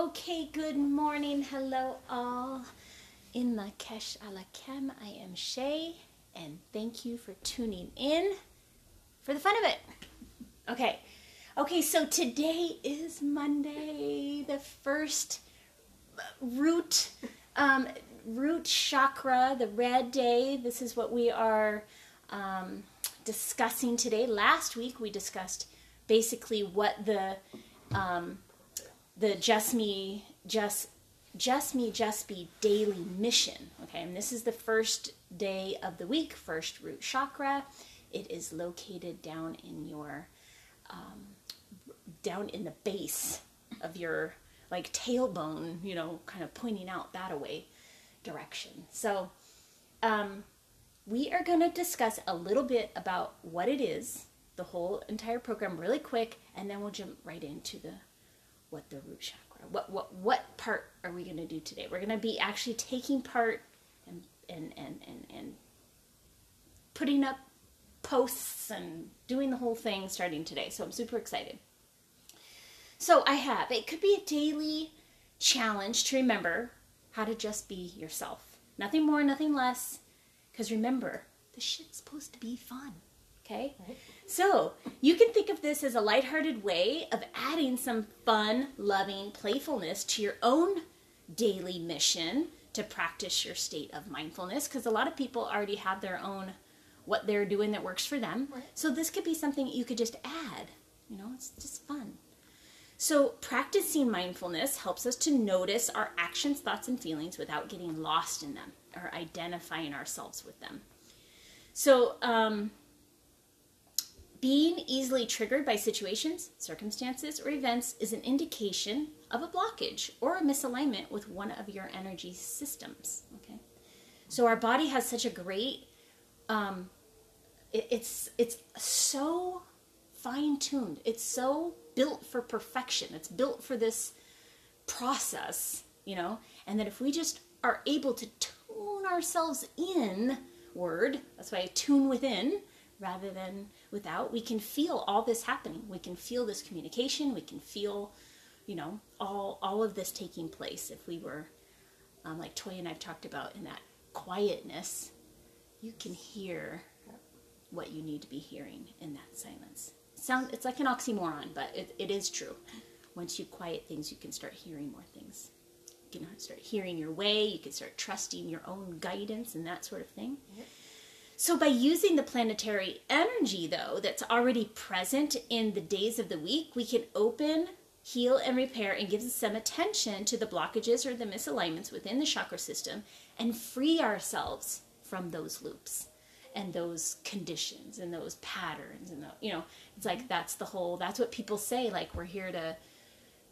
Okay, good morning. Hello, all. In La Kesh a la I am Shay, and thank you for tuning in for the fun of it. Okay, okay, so today is Monday, the first root, um, root chakra, the red day. This is what we are um, discussing today. Last week we discussed basically what the um, the just me just just me just be daily mission okay? And this is the first day of the week first root chakra. It is located down in your um, down in the base of your like tailbone you know kind of pointing out that away direction. So um, we are going to discuss a little bit about what it is the whole entire program really quick and then we'll jump right into the what the root chakra. What what what part are we going to do today? We're going to be actually taking part and and and and and putting up posts and doing the whole thing starting today. So I'm super excited. So I have it could be a daily challenge to remember how to just be yourself. Nothing more, nothing less. Because remember, the shit's supposed to be fun. Okay? Right. So you can think of this as a lighthearted way of adding some fun, loving playfulness to your own daily mission to practice your state of mindfulness because a lot of people already have their own what they're doing that works for them. Right. So this could be something you could just add. You know, it's just fun. So practicing mindfulness helps us to notice our actions, thoughts, and feelings without getting lost in them or identifying ourselves with them. So um, being easily triggered by situations, circumstances, or events is an indication of a blockage or a misalignment with one of your energy systems. Okay, so our body has such a great, um, it, it's it's so fine tuned. It's so built for perfection. It's built for this process, you know, and that if we just are able to tune ourselves in word, that's why I tune within rather than without. We can feel all this happening. We can feel this communication. We can feel, you know, all all of this taking place. If we were, um, like Toy and I've talked about, in that quietness, you can hear what you need to be hearing in that silence. Sound it's like an oxymoron, but it, it is true. Once you quiet things, you can start hearing more things. You can start hearing your way. You can start trusting your own guidance and that sort of thing. Yep. So, by using the planetary energy, though, that's already present in the days of the week, we can open, heal, and repair and give some attention to the blockages or the misalignments within the chakra system and free ourselves from those loops and those conditions and those patterns. And, the, you know, it's like that's the whole, that's what people say, like, we're here to,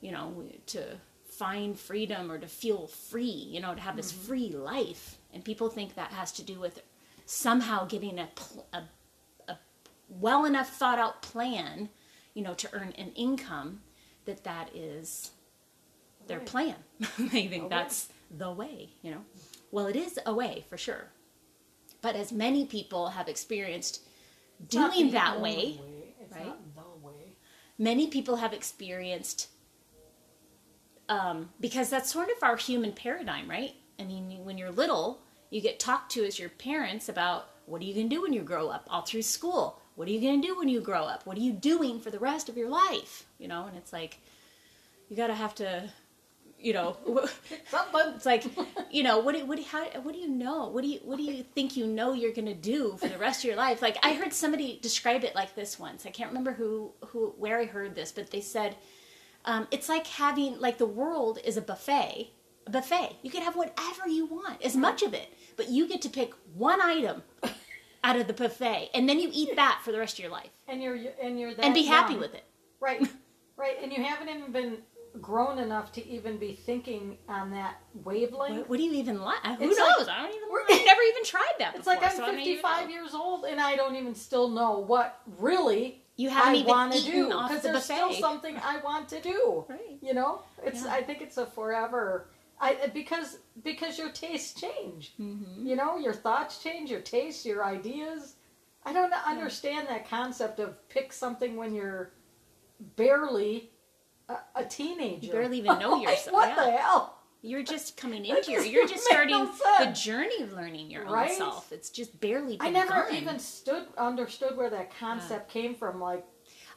you know, to find freedom or to feel free, you know, to have this mm-hmm. free life. And people think that has to do with somehow getting a, a, a well enough thought out plan, you know, to earn an income, that that is their plan. they think okay. that's the way, you know. Well, it is a way for sure. But as many people have experienced it's doing that way, way. right? Way. Many people have experienced um, because that's sort of our human paradigm, right? I mean, when you're little, you get talked to as your parents about what are you going to do when you grow up? all through school. What are you going to do when you grow up? What are you doing for the rest of your life? You know and it's like you got to have to you know it's like you know what do, what do, how, what do you know? What do you what do you think you know you're going to do for the rest of your life? Like i heard somebody describe it like this once. I can't remember who who where i heard this but they said um, it's like having like the world is a buffet a buffet. You can have whatever you want as much of it but you get to pick one item out of the buffet, and then you eat that for the rest of your life, and you're and you're and be happy with it. Right, right, and you haven't even been grown enough to even be thinking on that wavelength. What, what do you even like? Uh, who it's knows? Like, I don't even. I've never even tried that. It's like I'm so 55 years old and I don't even still know what really you haven't I want to do because the there's still something I want to do. Right. You know, it's. Yeah. I think it's a forever I because because your tastes change. Mm-hmm. You know, your thoughts change, your tastes, your ideas. I don't understand that concept of pick something when you're barely a, a teenager. You barely even know yourself. what yeah. the hell? You're just coming into your. You're just starting no the journey of learning your right? own self. It's just barely. I never even stood understood where that concept yeah. came from. Like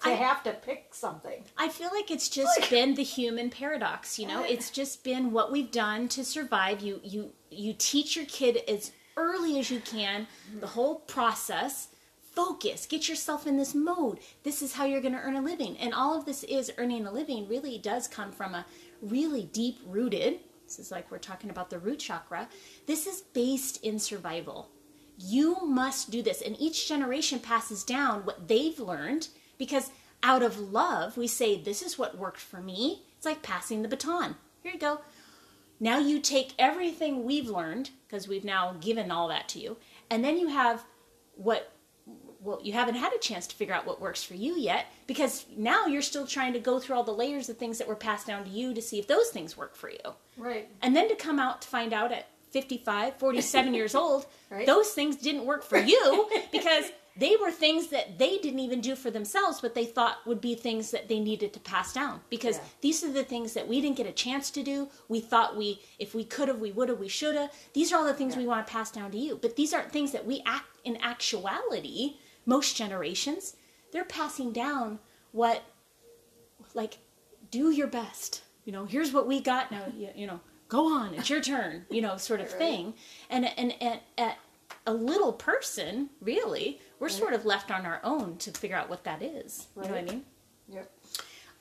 to I, have to pick something. I feel like it's just like, been the human paradox. You know, it's just been what we've done to survive. You you you teach your kid as early as you can the whole process. Focus. Get yourself in this mode. This is how you're going to earn a living. And all of this is earning a living really does come from a really deep rooted this is like we're talking about the root chakra this is based in survival. You must do this. And each generation passes down what they've learned because out of love we say this is what worked for me it's like passing the baton here you go now you take everything we've learned because we've now given all that to you and then you have what well, you haven't had a chance to figure out what works for you yet because now you're still trying to go through all the layers of things that were passed down to you to see if those things work for you. Right. And then to come out to find out at 55, 47 years old, right. those things didn't work for you because they were things that they didn't even do for themselves, but they thought would be things that they needed to pass down. Because yeah. these are the things that we didn't get a chance to do. We thought we, if we could have, we would have, we should have. These are all the things yeah. we want to pass down to you. But these aren't things that we act in actuality most generations, they're passing down what, like, do your best. You know, here's what we got now. You, you know, go on, it's your turn. You know, sort of right. thing. And and and at a little person, really, we're right. sort of left on our own to figure out what that is. Right. You know what I mean? Yep.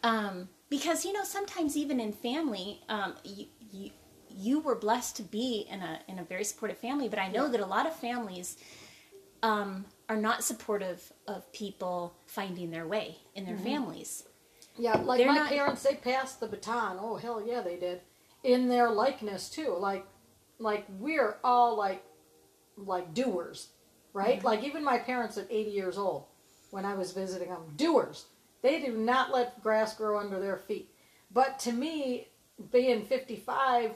Um, because you know, sometimes even in family, um, you, you you were blessed to be in a in a very supportive family, but I know that a lot of families um, are not supportive of people finding their way in their mm-hmm. families. Yeah, like They're my not... parents, they passed the baton. Oh hell yeah, they did. In their likeness too, like like we're all like like doers, right? Mm-hmm. Like even my parents at 80 years old, when I was visiting them, doers. They do not let grass grow under their feet. But to me, being 55,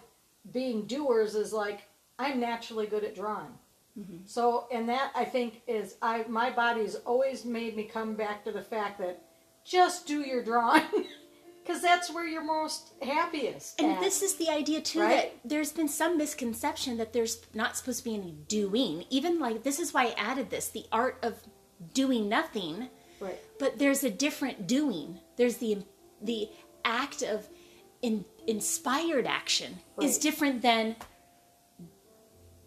being doers is like I'm naturally good at drawing. Mm-hmm. So, and that I think is I my body's always made me come back to the fact that just do your drawing. Because that's where you're most happiest. And at, this is the idea too right? that there's been some misconception that there's not supposed to be any doing. Even like this is why I added this: the art of doing nothing. Right. But there's a different doing. There's the the act of in, inspired action right. is different than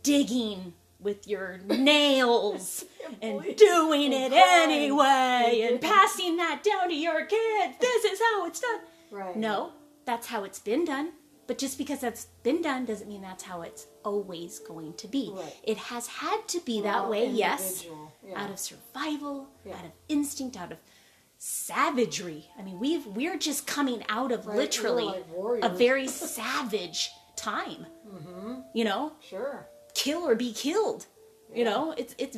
digging with your nails and doing it anyway and passing that down to your kids. This is how it's done. Right. No, that's how it's been done. But just because that's been done doesn't mean that's how it's always going to be. Right. It has had to be that way, yes, yeah. out of survival, yeah. out of instinct, out of savagery. I mean, we've we're just coming out of right. literally like a very savage time. Mm-hmm. You know, sure kill or be killed. You know, it's it's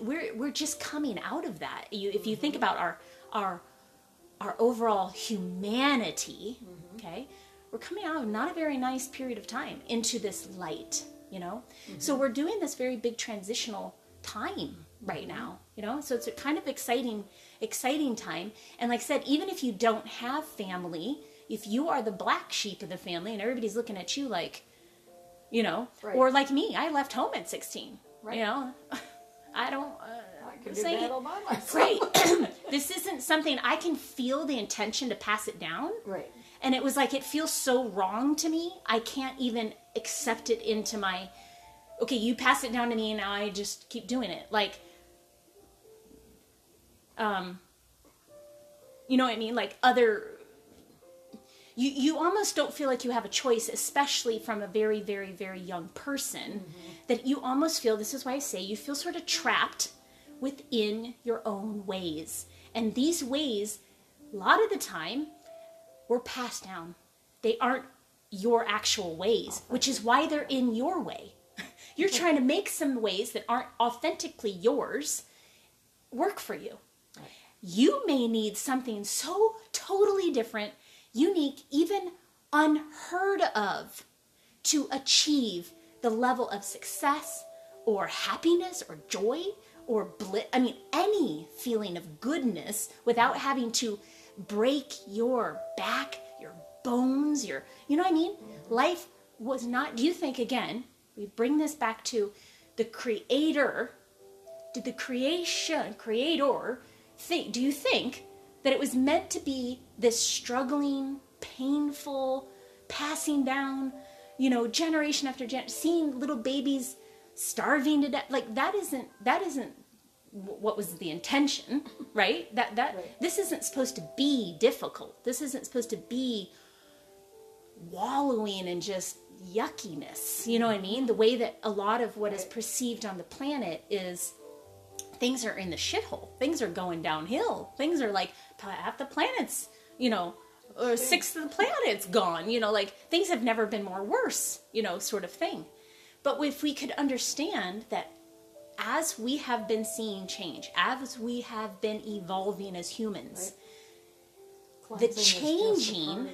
we're we're just coming out of that. You, if you think mm-hmm. about our our our overall humanity, mm-hmm. okay, we're coming out of not a very nice period of time into this light. You know, mm-hmm. so we're doing this very big transitional time right mm-hmm. now. You know, so it's a kind of exciting exciting time. And like I said, even if you don't have family, if you are the black sheep of the family and everybody's looking at you like you know, right. or like me, I left home at 16. Right. You know, I don't. Uh, I can do that all by myself. Right. this isn't something I can feel the intention to pass it down. Right. And it was like it feels so wrong to me. I can't even accept it into my. Okay, you pass it down to me, and now I just keep doing it. Like, um, you know what I mean? Like other you you almost don't feel like you have a choice especially from a very very very young person mm-hmm. that you almost feel this is why i say you feel sort of trapped within your own ways. And these ways a lot of the time were passed down. They aren't your actual ways which is why they're in your way. You're trying to make some ways that aren't authentically yours work for you. You may need something so totally different unique, even unheard of to achieve the level of success or happiness or joy or bliss. I mean, any feeling of goodness without having to break your back, your bones, your, you know what I mean? Life was not, do you think, again, we bring this back to the creator, did the creation, creator, think, do you think that it was meant to be this struggling, painful, passing down, you know, generation after generation, seeing little babies starving to death? Like that isn't, that isn't what was the intention, right? That that right. this isn't supposed to be difficult. This isn't supposed to be wallowing in just yuckiness. You know what I mean? The way that a lot of what right. is perceived on the planet is things are in the shithole. Things are going downhill. Things are like half the planet's, you know, or sixth of the planet's gone. You know, like things have never been more worse. You know, sort of thing. But if we could understand that as we have been seeing change, as we have been evolving as humans, right. the changing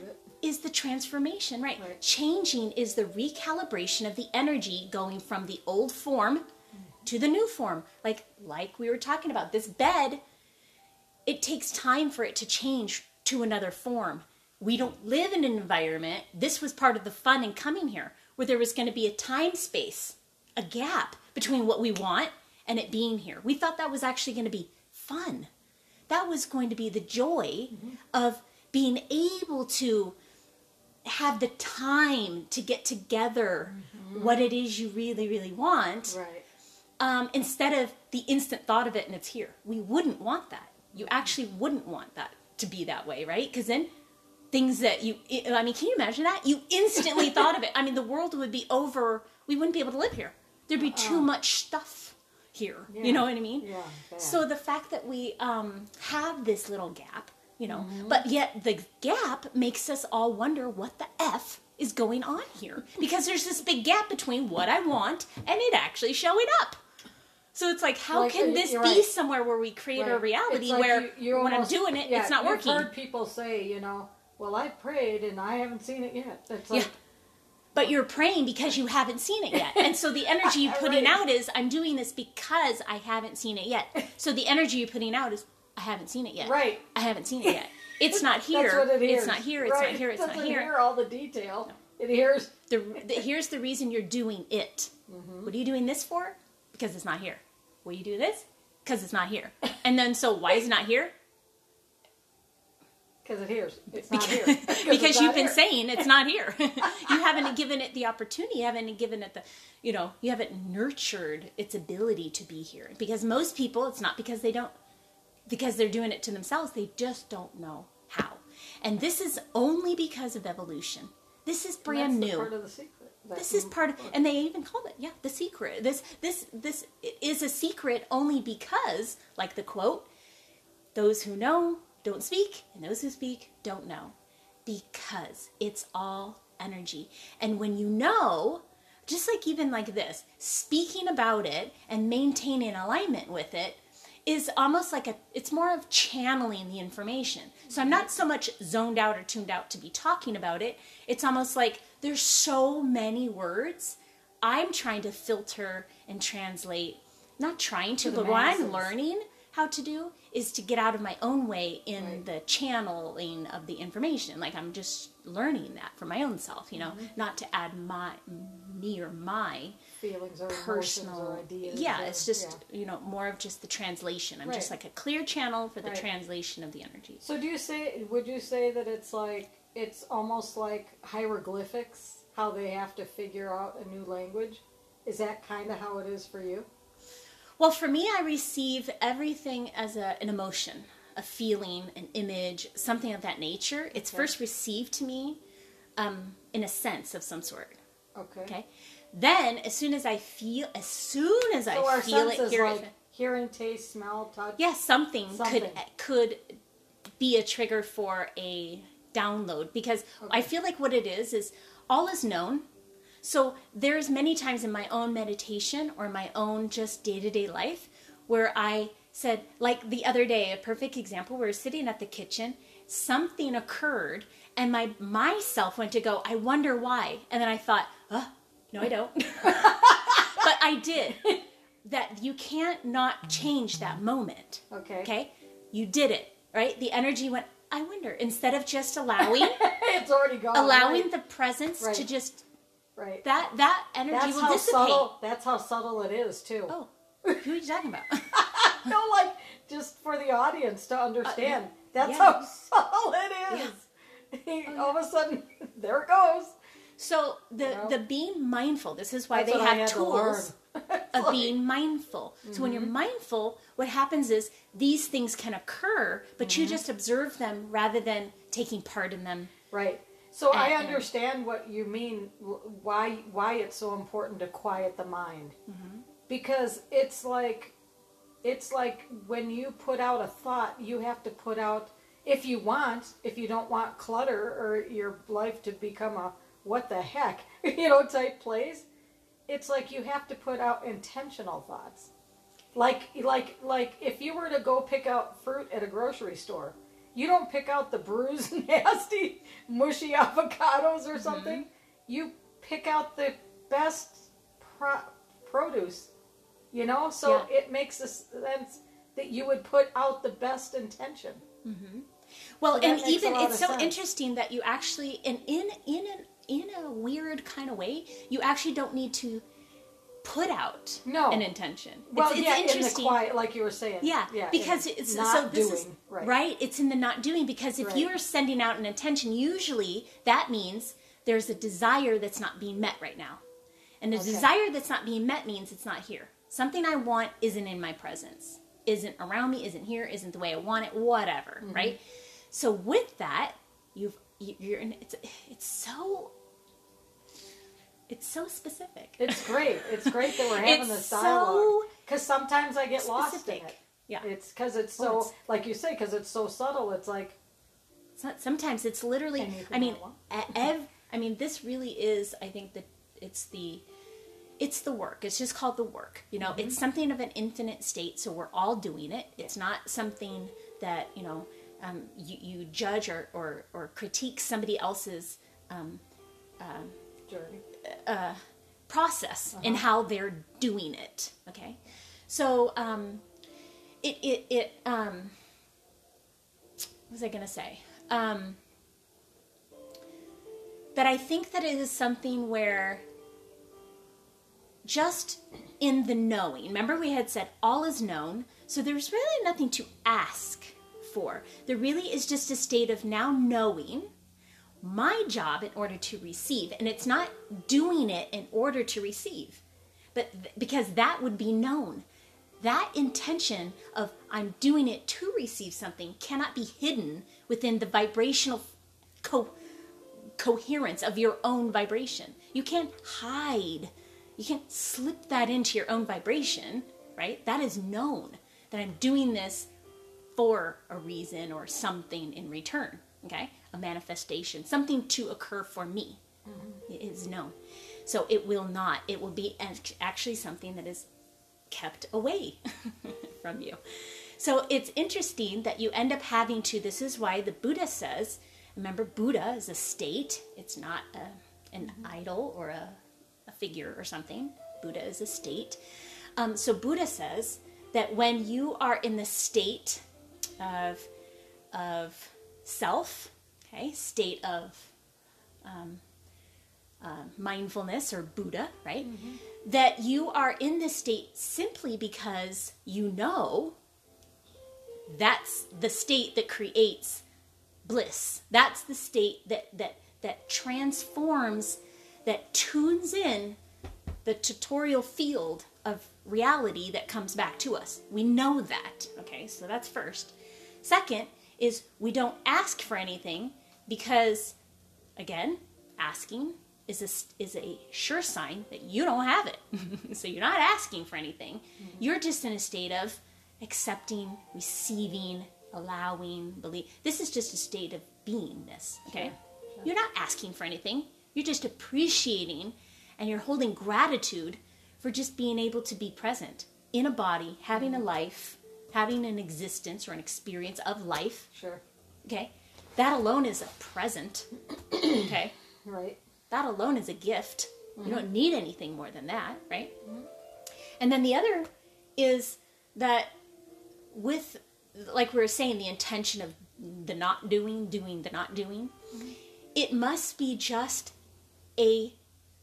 is, is, the transformation, right? right? Changing is the recalibration of the energy going from the old form mm. to the new form. Like like we were talking about, this bed, it takes time for it to change to another form. We don't live in an environment. This was part of the fun in coming here, where there was going to be a time space, a gap between what we want and it being here. We thought that was actually going to be fun. That was going to be the joy mm-hmm. of being able to have the time to get together mm-hmm. what it is you really, really want. Right. Um, instead of the instant thought of it and it's here. We wouldn't want that. You mm-hmm. actually wouldn't want that to be that way, right? Because then things that you, I mean, can you imagine that? You instantly thought of it. I mean, the world would be over. We wouldn't be able to live here. There'd be too uh much stuff here. Yeah. You know what I mean? Yeah, So the fact that we um, have this little gap, you know, mm-hmm. but yet the gap makes us all wonder what the F is going on here. Because there's this big gap between what I want and it actually showing up. So it's like, how like, can this be right. somewhere where we create right. a reality like where you, when almost, I'm doing it, yeah, it's not working? I've heard people say, you know, well, I prayed and I haven't seen it yet. It's like, yeah but you're praying because you haven't seen it yet. And so the energy you're putting right. out is, I'm doing this because I haven't seen it yet. So the energy you're putting out is, I haven't seen it yet. Right. I haven't seen it yet. It's not here. That's what it it's not here. It's right. not here. It's it not here. hear all the detail. No. It hears. The, the, here's the reason you're doing it. Mm-hmm. What are you doing this for? Because it's not here. Will you do this? Because it's not here. And then, so why is it not here? Because it hears. It's not because, here. because you've been saying it's not here. you haven't given it the opportunity. You haven't given it the, you know, you haven't nurtured its ability to be here. Because most people, it's not because they don't, because they're doing it to themselves. They just don't know how. And this is only because of evolution. This is brand new. Part of the secret. This is part of, and they even call it, yeah, the secret. This, this, this is a secret only because, like the quote, those who know don't speak, and those who speak don't know. Because it's all energy. And when you know, just like even like this, speaking about it and maintaining alignment with it is almost like a it's more of channeling the information. So I'm not so much zoned out or tuned out to be talking about it. It's almost like there's so many words I'm trying to filter and translate. Not trying to, to but what I'm learning how to do is to get out of my own way in right. the channeling of the information. Like I'm just learning that for my own self, you know, mm-hmm. not to add my me or my feelings or personal or ideas. Yeah, or, it's just yeah. you know more of just the translation. I'm right. just like a clear channel for the right. translation of the energy. So do you say? Would you say that it's like it's almost like hieroglyphics? How they have to figure out a new language? Is that kind of how it is for you? Well, for me, I receive everything as a, an emotion, a feeling, an image, something of that nature. It's okay. first received to me um, in a sense of some sort. Okay. Okay. Then, as soon as I feel, as soon as so I feel it, hear like it, hearing, taste, smell, touch. Yes, yeah, something, something, could could be a trigger for a download because okay. I feel like what it is is all is known so there's many times in my own meditation or my own just day-to-day life where I said, like the other day, a perfect example, we were sitting at the kitchen, something occurred, and my myself went to go, I wonder why. And then I thought, no, I don't. but I did. That you can't not change that moment. Okay. Okay? You did it, right? The energy went, I wonder instead of just allowing, it's already gone. Allowing right. the presence right. to just right that that energy that's will how dissipate. subtle. That's how subtle it is too. Oh, who are you talking about? no, like just for the audience to understand. Uh, that's yeah. how subtle it is. Oh, all of a sudden, there it goes. So the know? the being mindful. This is why they have had to tools of like- being mindful. So when you're mm-hmm. mindful, what happens is these things can occur, but you mm-hmm. just observe them rather than taking part in them. Right. So I And- understand what you mean. Why why it's so important to quiet the mind, mm-hmm. because it's like it's like when you put out a thought, you have to put out if you want. If you don't want clutter or your life to become a what the heck you know type plays. it's like you have to put out intentional thoughts. Like like like if you were to go pick out fruit at a grocery store, you don't pick out the bruised, nasty, mushy avocados or something. Mm-hmm. You pick out the best pro- produce, you know? So Yeah. it makes a sense that you would put out the best intention. Mm-hmm. Well, So and even it's so sense. interesting that you actually, and in in an in a weird kind of way, you actually don't need to put out No. an intention. Well, it's, it's yeah, in the quiet, like you were saying. Yeah, yeah because it's not so this doing. is right. It's in the not doing because if Right. you are sending out an intention, usually that means there's a desire that's not being met right now, and a Okay. desire that's not being met means it's not here. Something I want isn't in my presence, isn't around me, isn't here, isn't the way I want it, whatever. Mm-hmm. Right. So with that, you've you- you're in. It's it's so. It's so specific. It's great. It's great that we're having It's this so dialogue. Because sometimes I get lost in it. Yeah. It's because it's so, Well, it's- like you say, because it's so subtle. It's like, It's not, sometimes it's literally. I mean, I ev, I mean, this really is. I think that it's the, it's the work. It's just called the work. You know, Mm-hmm. it's something of an infinite state. So we're all doing it. It's not something that you know, um, you, you judge or, or or critique somebody else's um, journey. process Uh-huh. in how they're doing it. Okay, so um, it it it um, what was I gonna say? Um, that I think that it is something where just in the knowing. Remember, we had said all is known, so there's really nothing to ask for. There really is just a state of now knowing my job in order to receive and it's not doing it in order to receive but th- because that would be known. That intention of i'm doing it to receive something cannot be hidden within the vibrational co- coherence of your own vibration. You can't hide. You can't slip that into your own vibration right? That is known that i'm doing this for a reason or something in return. Okay? A manifestation, something to occur for me. is known. So it will not, it will be actually something that is kept away from you. So it's interesting that you end up having to, this is why the Buddha says, remember, Buddha is a state, it's not a, an idol or a, a figure or something. Buddha is a state. Um, so Buddha says that when you are in the state of of self, okay, state of um, uh, mindfulness or Buddha, right? That you are in this state simply because you know that's the state that creates bliss. That's the state that that that transforms, that tunes in the tutorial field of reality that comes back to us. We know that. Okay, so that's first. Second is we don't ask for anything because, again, asking is a, is a sure sign that you don't have it. so you're not asking for anything. Mm-hmm. You're just in a state of accepting, receiving, allowing, believe. This is just a state of beingness. Okay, you're not asking for anything. You're just appreciating, and you're holding gratitude for just being able to be present in a body, having a mm-hmm. life, having an existence or an experience of life. Sure. Okay, that alone is a present. okay, Right. that alone is a gift. You don't need anything more than that, right? And then the other is that with, like we were saying, the intention of the not doing, doing the not doing. Mm-hmm. It must be just a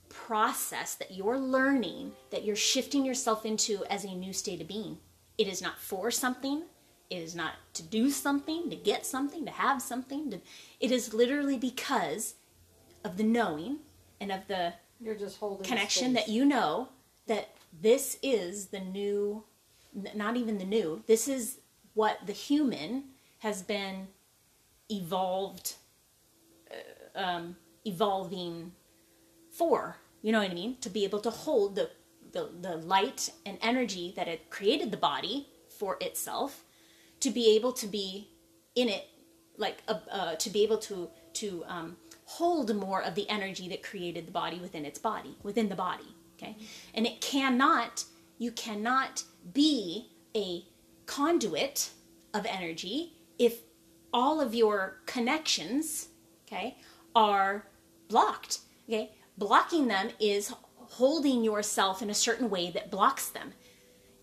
process that you're learning, that you're shifting yourself into as a new state of being. It is not for something. It is not to do something, to get something, to have something. To, it is literally because of the knowing and of the you're just holding connection that you know that this is the new, not even the new, this is what the human has been evolved, uh, um, evolving for. You know what I mean? To be able to hold the, the, the light and energy that had created the body for itself, to be able to be in it, like uh, uh, to be able to to um, hold more of the energy that created the body within its body, within the body. Okay, and it cannot, you cannot be a conduit of energy if all of your connections, okay, are blocked. Okay, blocking them is holding yourself in a certain way that blocks them.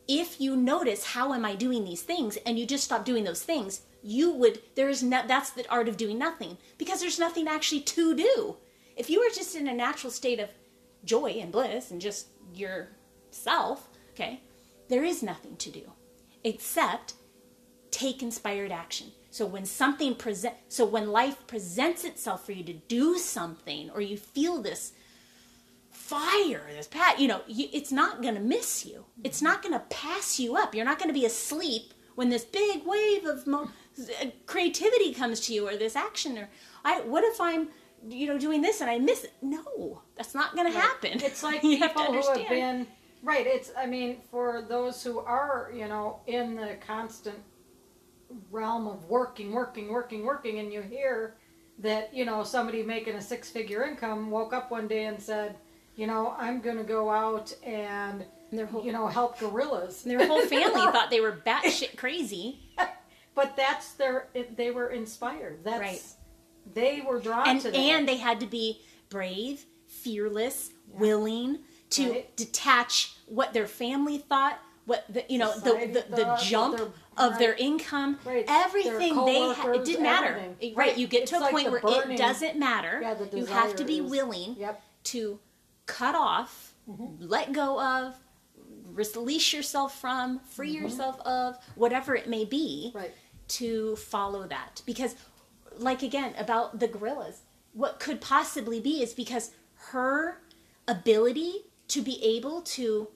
If you notice how am I doing these things and you just stop doing those things, you would there is no, that's the art of doing nothing because there's nothing actually to do. If you were just in a natural state of joy and bliss and just yourself, okay, there is nothing to do except take inspired action. So when something present so when life presents itself for you to do something or you feel this fire, this pat, you know, you, it's not going to miss you. It's not going to pass you up. You're not going to be asleep when this big wave of mo- uh, creativity comes to you or this action or I what if I'm you know doing this and I miss it? No, that's not going to happen. It's like you people have who have been right. It's I mean for those who are you know in the constant realm of working, working, working, working, and you hear that you know somebody making a six-figure income woke up one day and said, you know, I'm going to go out and their whole, you know help gorillas. Their whole family thought they were batshit crazy. but that's their they were inspired that's right they were drawn and, to that. and they had to be brave fearless yeah. willing to right. detach what their family thought what the you know Society the the, the jump their, of right. their income right. everything they ha- it didn't matter right you get it's to a like point where burning, it doesn't matter yeah, you have to be is, willing yep. to cut off mm-hmm. let go of release yourself from free mm-hmm. yourself of whatever it may be right to follow that because like again about the gorillas what could possibly be is because her ability to be able to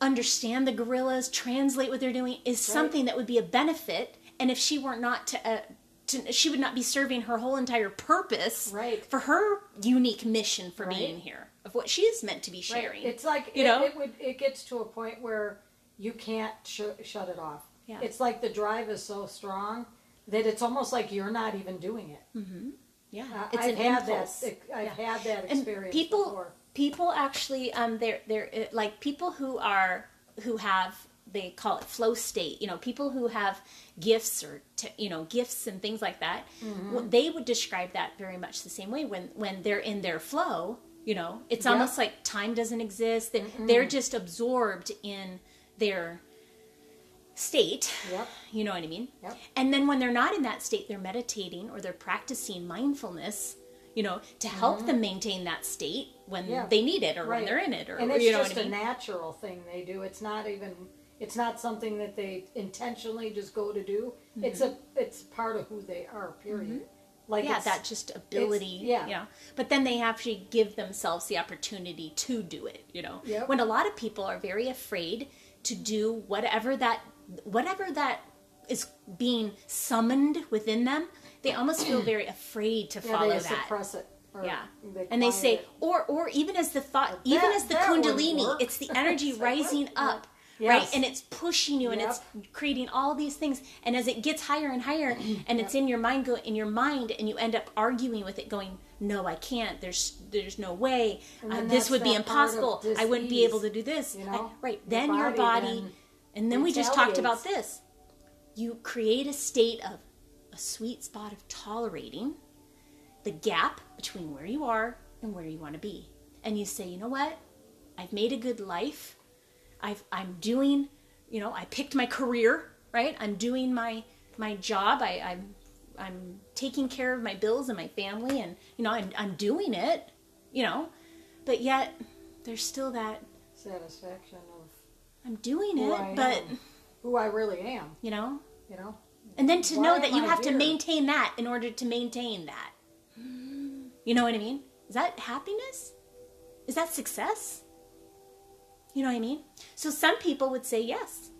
understand the gorillas translate what they're doing is right. something that would be a benefit and if she were not to, uh, to, she would not be serving her whole entire purpose right. for her unique mission for right. being here of what she is meant to be sharing. Right. It's like you it, know, it, would, it gets to a point where you can't sh- shut it off. Yeah. It's like the drive is so strong that it's almost like you're not even doing it. Mm-hmm. Yeah, uh, it's I've an had impulse. That, I've yeah. had that experience and people, before. People actually, um, they're they're uh, like people who are who have they call it flow state. You know, people who have gifts or t- you know gifts and things like that. Mm-hmm. They would describe that very much the same way when when they're in their flow. You know, it's yep. almost like time doesn't exist. That they're just absorbed in their state. Yep. You know what I mean? Yep. And then when they're not in that state, they're meditating or they're practicing mindfulness, you know, to help mm-hmm. them maintain that state when yeah. they need it or right. when they're in it or and it's you know just I mean? a natural thing they do. It's not even it's not something that they intentionally just go to do. Mm-hmm. It's a it's part of who they are, period. Like yeah, that just ability. Yeah. You know. But then they have to give themselves the opportunity to do it, you know. Yep. When a lot of people are very afraid to do whatever that whatever that is being summoned within them, they almost feel very afraid to yeah, follow they that. Suppress it. yeah, they and they say, it. or or even as the thought, that, even as the kundalini, it's the energy rising up. Yes. right and it's pushing you and it's creating all these things and as it gets higher and higher and yep. it's in your mind go in your mind and you end up arguing with it going no i can't there's there's no way uh, this would be impossible i wouldn't be able to do this you know? I, right your then body your body then and then we just talked about this. You create a state of a sweet spot of tolerating the gap between where you are and where you want to be. And you say, you know what? I've made a good life. I've, I'm doing, you know, I picked my career, right? I'm doing my my job. I, I'm I'm taking care of my bills and my family and you know I'm I'm doing it, you know. But yet there's still that satisfaction of I'm doing it, I but am. who I really am. You know? You know? And then to know that you I have here? to maintain that in order to maintain that. You know what I mean? Is that happiness? Is that success? You know what I mean? So some people would say yes.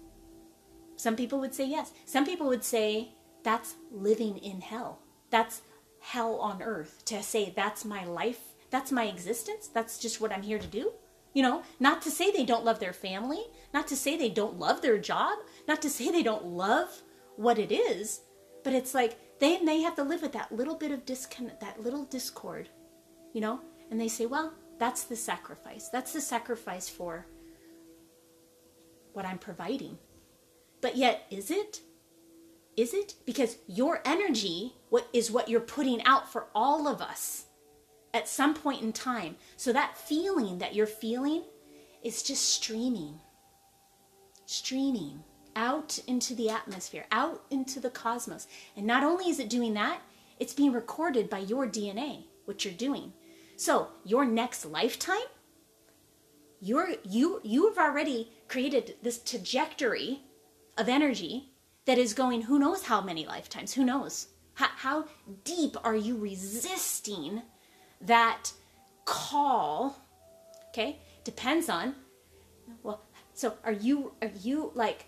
Some people would say yes. Some people would say that's living in hell. That's hell on earth to say that's my life, that's my existence, that's just what I'm here to do. You know, not to say they don't love their family, not to say they don't love their job, not to say they don't love what it is, but it's like they may have to live with that little bit of disconnect, that little discord, you know? And they say, well, that's the sacrifice. That's the sacrifice for what I'm providing. But yet, is it? Is it? Because your energy what is what you're putting out for all of us at some point in time. So that feeling that you're feeling is just streaming. Streaming out into the atmosphere, out into the cosmos. And not only is it doing that, it's being recorded by your DNA, what you're doing. So, your next lifetime, you're you you've already created this trajectory of energy that is going who knows how many lifetimes, who knows? How, how deep are you resisting that call? Okay? Depends on well, so are you are you like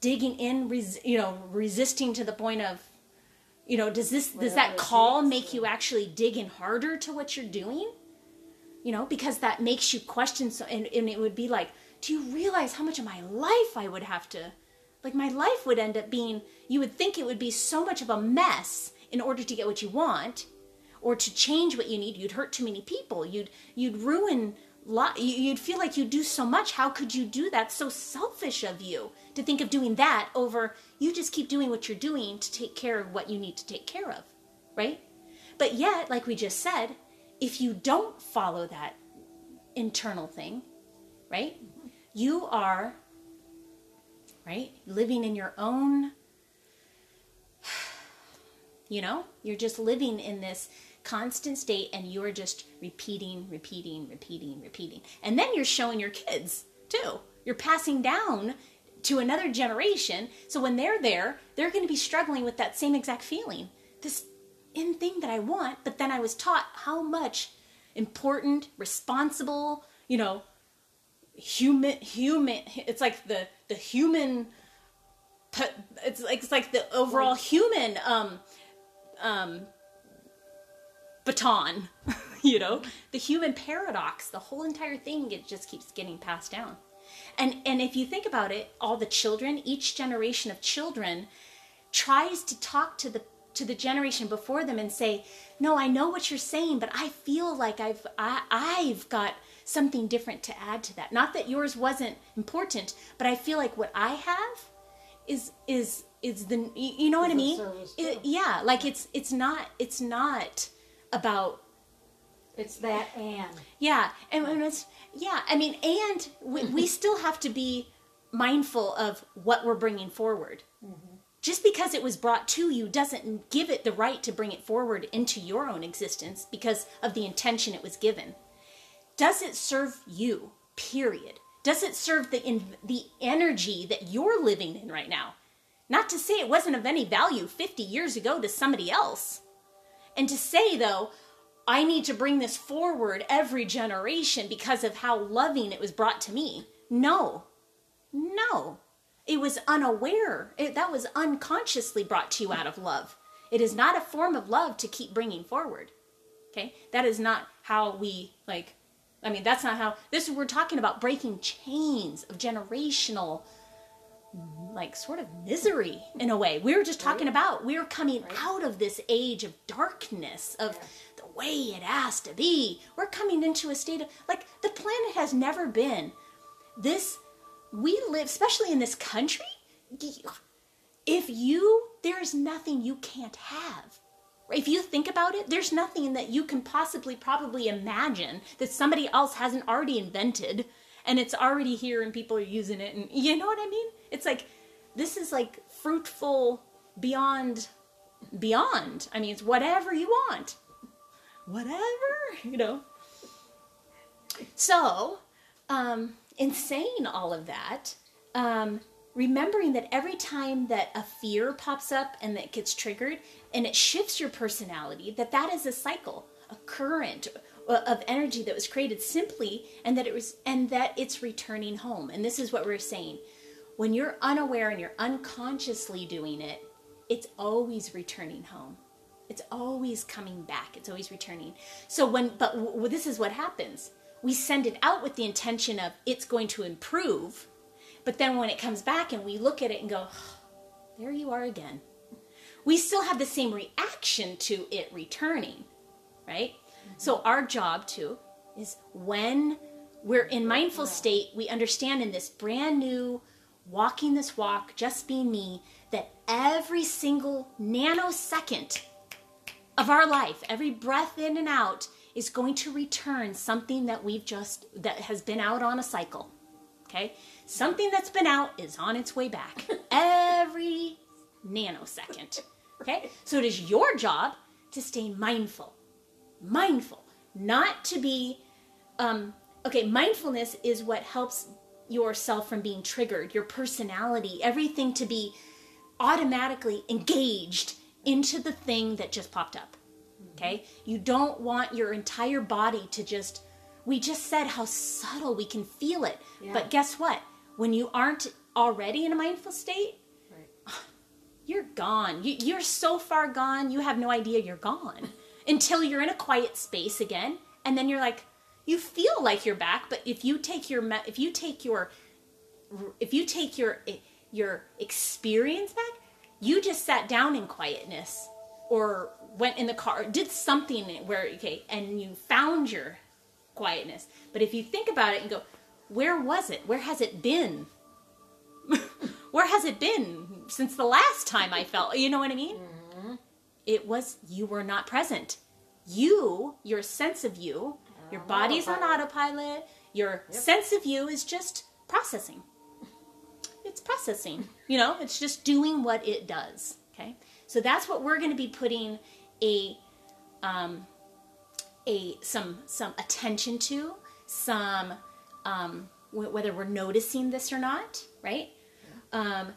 digging in, res, you know, resisting to the point of, you know, does this does that call make you actually dig in harder to what you're doing? You know, because that makes you question. So, and, and it would be like, do you realize how much of my life I would have to, like, my life would end up being. You would think it would be so much of a mess in order to get what you want, or to change what you need. You'd hurt too many people. You'd you'd ruin you'd feel like you do so much. How could you do that? So selfish of you to think of doing that over you just keep doing what you're doing to take care of what you need to take care of, right? But yet, like we just said, if you don't follow that internal thing, right? You are right? Living in your own you know, you're just living in this constant state and you're just repeating, repeating, repeating, repeating. And then you're showing your kids too. You're passing down to another generation. So when they're there, they're going to be struggling with that same exact feeling. This in thing that I want, but then I was taught how much important, responsible, you know, human human it's like the the human it's like it's like the overall human um um baton, you know? The human paradox, the whole entire thing it just keeps getting passed down. And and if you think about it, all the children, each generation of children tries to talk to the to the generation before them and say, "No, I know what you're saying, but I feel like I've I, I've got something different to add to that. Not that yours wasn't important, but I feel like what I have is is is the you know what I mean? It, yeah, like it's it's not it's not about it's that and yeah and, and it's yeah i mean and we, we still have to be mindful of what we're bringing forward mm-hmm. Just because it was brought to you doesn't give it the right to bring it forward into your own existence because of the intention it was given. Does it serve you period? Does it serve the in, the energy that you're living in right now? Not to say it wasn't of any value 50 years ago to somebody else. And to say, though, I need to bring this forward every generation because of how loving it was brought to me. No, no. It was unaware. It, that was unconsciously brought to you out of love. It is not a form of love to keep bringing forward. Okay? That is not how we, like, I mean, that's not how, this we're talking about breaking chains of generational like sort of misery in a way. We were just talking right. about we are coming right. out of this age of darkness of yeah. the way it has to be. We're coming into a state of like the planet has never been this we live especially in this country if you there is nothing you can't have. If you think about it, there's nothing that you can possibly probably imagine that somebody else hasn't already invented and it's already here and people are using it and you know what I mean? It's like this is like fruitful beyond beyond. I mean, it's whatever you want. Whatever, you know. So, um, in saying all of that, um, remembering that every time that a fear pops up and that gets triggered and it shifts your personality, that that is a cycle, a current of energy that was created simply and that it was and that it's returning home. And this is what we're saying. When you're unaware and you're unconsciously doing it, it's always returning home. It's always coming back. It's always returning. So when but w- this is what happens. We send it out with the intention of it's going to improve. But then when it comes back and we look at it and go, oh, there you are again. We still have the same reaction to it returning, right? Mm-hmm. So our job too is when we're in mindful state, we understand in this brand new walking this walk, just being me, that every single nanosecond of our life, every breath in and out, is going to return something that we've just, that has been out on a cycle. Okay? Something that's been out is on its way back every nanosecond. Okay? So it is your job to stay mindful. Mindful. Not to be, um, okay, mindfulness is what helps yourself from being triggered, your personality, everything to be automatically engaged into the thing that just popped up. Okay? You don't want your entire body to just we just said how subtle we can feel it. Yeah. But guess what? When you aren't already in a mindful state, right. you're gone. You, you're so far gone, you have no idea you're gone until you're in a quiet space again. And then you're like, you feel like you're back, but if you take your if you take your if you take your eh, your experience back, you just sat down in quietness or went in the car, did something where okay, and you found your quietness. But if you think about it and go, where was it? Where has it been? where has it been since the last time I felt? You know what I mean? Mm-hmm. It was you were not present. You, your sense of you, your body's on autopilot. Your yep. sense of you is just processing. It's processing. You know, it's just doing what it does. Okay, so that's what we're going to be putting a um, a some some attention to, some um, w- whether we're noticing this or not, right? Um,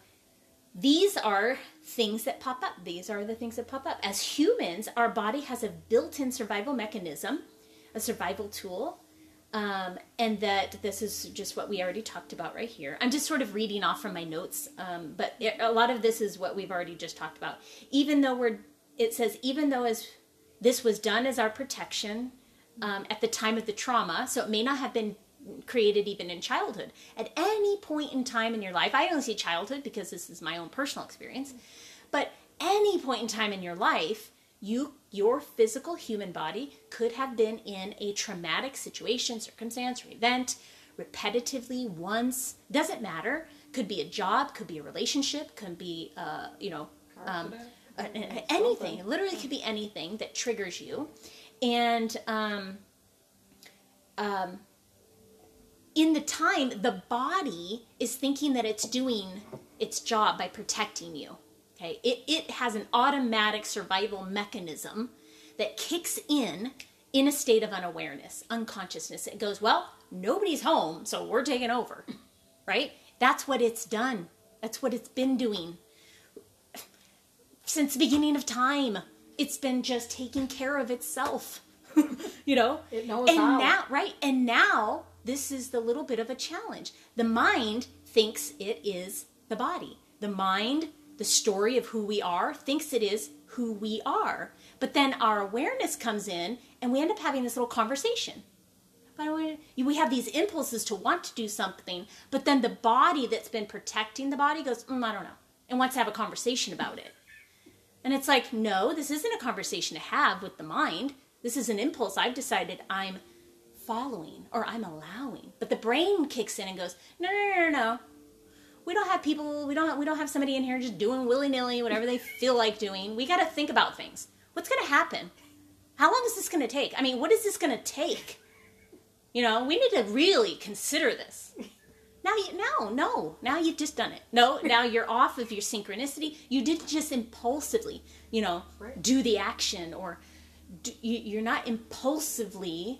these are things that pop up. These are the things that pop up. As humans, our body has a built-in survival mechanism a survival tool. Um, and that this is just what we already talked about right here. I'm just sort of reading off from my notes, um, but it, a lot of this is what we've already just talked about. Even though we're, it says, even though as this was done as our protection um, at the time of the trauma, so it may not have been created even in childhood. At any point in time in your life, I only say childhood because this is my own personal experience, but any point in time in your life, you your physical human body could have been in a traumatic situation, circumstance, or event repetitively once. Doesn't matter. Could be a job, could be a relationship, could be, uh, you know, um, anything. It literally could be anything that triggers you. And um, um, in the time, the body is thinking that it's doing its job by protecting you. Okay, it, it has an automatic survival mechanism that kicks in in a state of unawareness, unconsciousness. It goes, well, nobody's home, so we're taking over, right? That's what it's done. That's what it's been doing since the beginning of time. It's been just taking care of itself, you know. It knows and how. now, right? And now this is the little bit of a challenge. The mind thinks it is the body. The mind the story of who we are, thinks it is who we are. But then our awareness comes in and we end up having this little conversation. We have these impulses to want to do something, but then the body that's been protecting the body goes, mm, I don't know, and wants to have a conversation about it. And it's like, no, this isn't a conversation to have with the mind. This is an impulse I've decided I'm following or I'm allowing. But the brain kicks in and goes, no, no, no, no, no we don't have people we don't we don't have somebody in here just doing willy-nilly whatever they feel like doing we got to think about things what's going to happen how long is this going to take i mean what is this going to take you know we need to really consider this Now you no, no. Now you've just done it. No, now you're off of your synchronicity. You didn't just impulsively, you know, right. do the action or do, you, you're not impulsively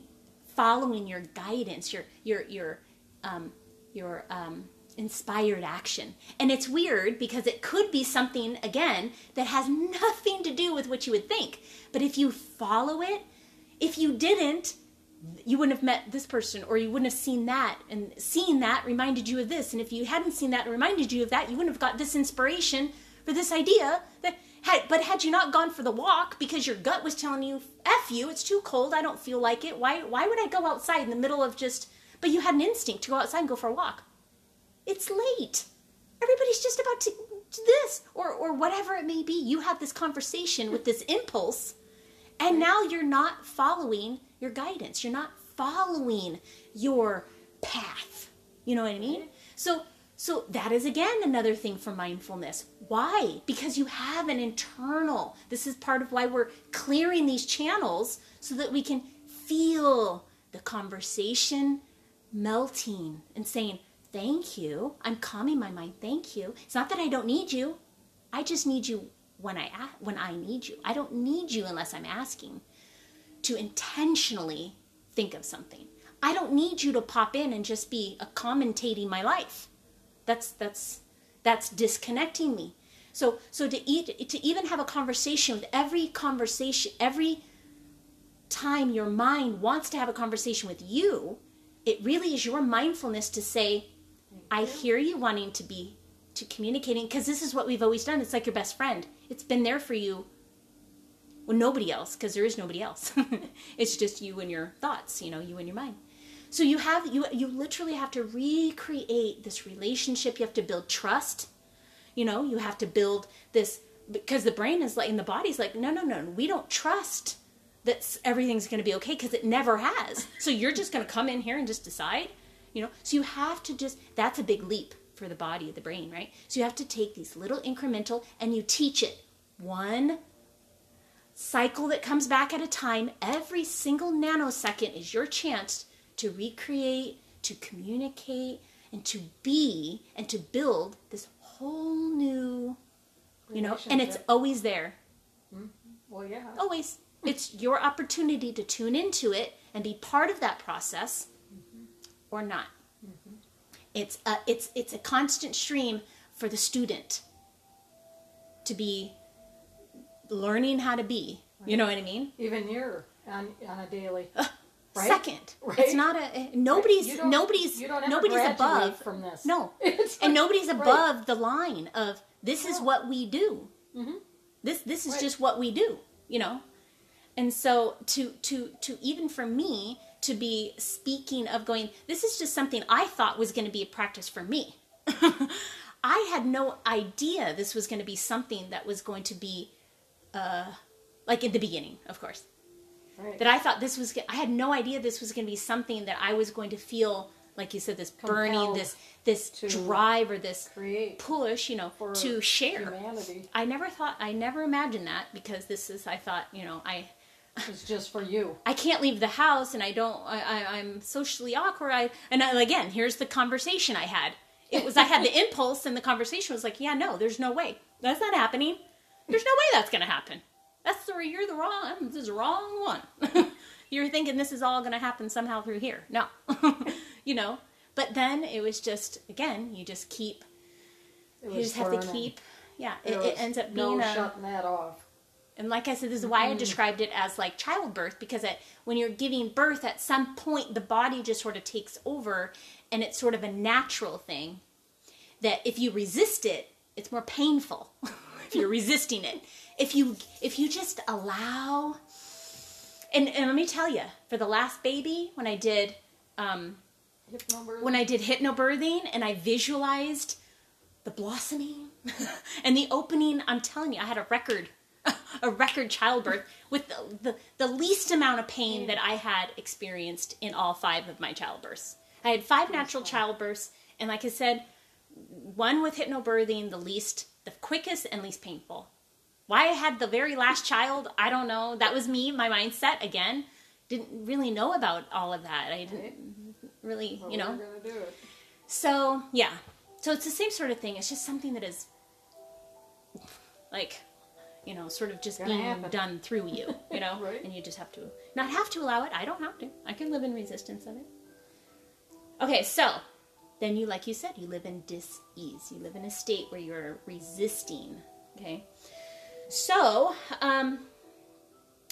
following your guidance, your your your um, your um, inspired action. And it's weird because it could be something again that has nothing to do with what you would think. But if you follow it, if you didn't, you wouldn't have met this person or you wouldn't have seen that and seeing that reminded you of this and if you hadn't seen that and reminded you of that you wouldn't have got this inspiration for this idea that had but had you not gone for the walk because your gut was telling you f you it's too cold i don't feel like it why why would i go outside in the middle of just but you had an instinct to go outside and go for a walk it's late everybody's just about to do this or or whatever it may be you have this conversation with this impulse and now you're not following your guidance. You're not following your path. You know what I mean? So so that is again another thing for mindfulness. Why? Because you have an internal. This is part of why we're clearing these channels so that we can feel the conversation melting and saying, "Thank you. I'm calming my mind. Thank you." It's not that I don't need you. I just need you when I when I need you. I don't need you unless I'm asking to intentionally think of something. I don't need you to pop in and just be a commentating my life. That's that's that's disconnecting me. So so to eat to even have a conversation with every conversation every time your mind wants to have a conversation with you, it really is your mindfulness to say, I hear you wanting to be to communicating because this is what we've always done. It's like your best friend. It's been there for you well, nobody else, because there is nobody else. it's just you and your thoughts, you know, you and your mind. So you have you you literally have to recreate this relationship. You have to build trust. You know, you have to build this because the brain is like and the body's like, no, no, no, we don't trust that everything's going to be okay because it never has. So you're just going to come in here and just decide, you know. So you have to just that's a big leap for the body, of the brain, right? So you have to take these little incremental and you teach it one cycle that comes back at a time. Every single nanosecond is your chance to recreate, to communicate, and to be and to build this whole new, you know, and it's always there. Mm-hmm. Well, yeah. Always. it's your opportunity to tune into it and be part of that process. Or not. Mm-hmm. It's a, it's it's a constant stream for the student to be learning how to be. Right. You know what I mean? Even you're on, on a daily. Uh, right? Second, right? It's not a nobody's right. nobody's nobody's above from this. No, and nobody's above the line of this is what we do. Mm-hmm. This this is just what we do. You know, and so to to to even for me to be speaking of going, this is just something I thought was going to be a practice for me. I had no idea this was going to be something that was going to be uh, like in the beginning, of course. Right. That I thought this was, I had no idea this was going to be something that I was going to feel, like you said, this Compelled burning, this this drive or this push, you know, to share. Humanity. I never thought, I never imagined that because this is, I thought, you know, I. It's just for you. I can't leave the house, and I don't. I, am socially awkward. I and I, again, here's the conversation I had. It was I had the impulse, and the conversation was like, yeah, no, there's no way. That's not happening. There's no way that's going to happen. That's the you're the wrong. This is the wrong one. you're thinking this is all going to happen somehow through here. No, you know. But then it was just again, you just keep. You just have to keep. Yeah, it, it, ends up being no a, shutting that off. And like I said, this is why mm-hmm. I described it as like childbirth because it, when you're giving birth, at some point the body just sort of takes over, and it's sort of a natural thing. That if you resist it, it's more painful. if you're resisting it. If you if you just allow and, and let me tell you, for the last baby, when I did um, when I did hypnobirthing and I visualized the blossoming and the opening, I'm telling you, I had a record, a record childbirth with the, the, the least amount of pain that I had experienced in all five of my childbirths. I had five natural childbirths, and like I said, one with hypnobirthing, the least the quickest and least painful. Why I had the very last child, I don't know. That was me, my mindset again. Didn't really know about all of that. I didn't really, you know. So, yeah. So it's the same sort of thing. It's just something that is like, you know, sort of just being happen. done through you, you know? right. And you just have to not have to allow it. I don't have to. I can live in resistance of it. Okay, so then you, like you said, you live in dis ease. You live in a state where you're resisting. Okay? So, um,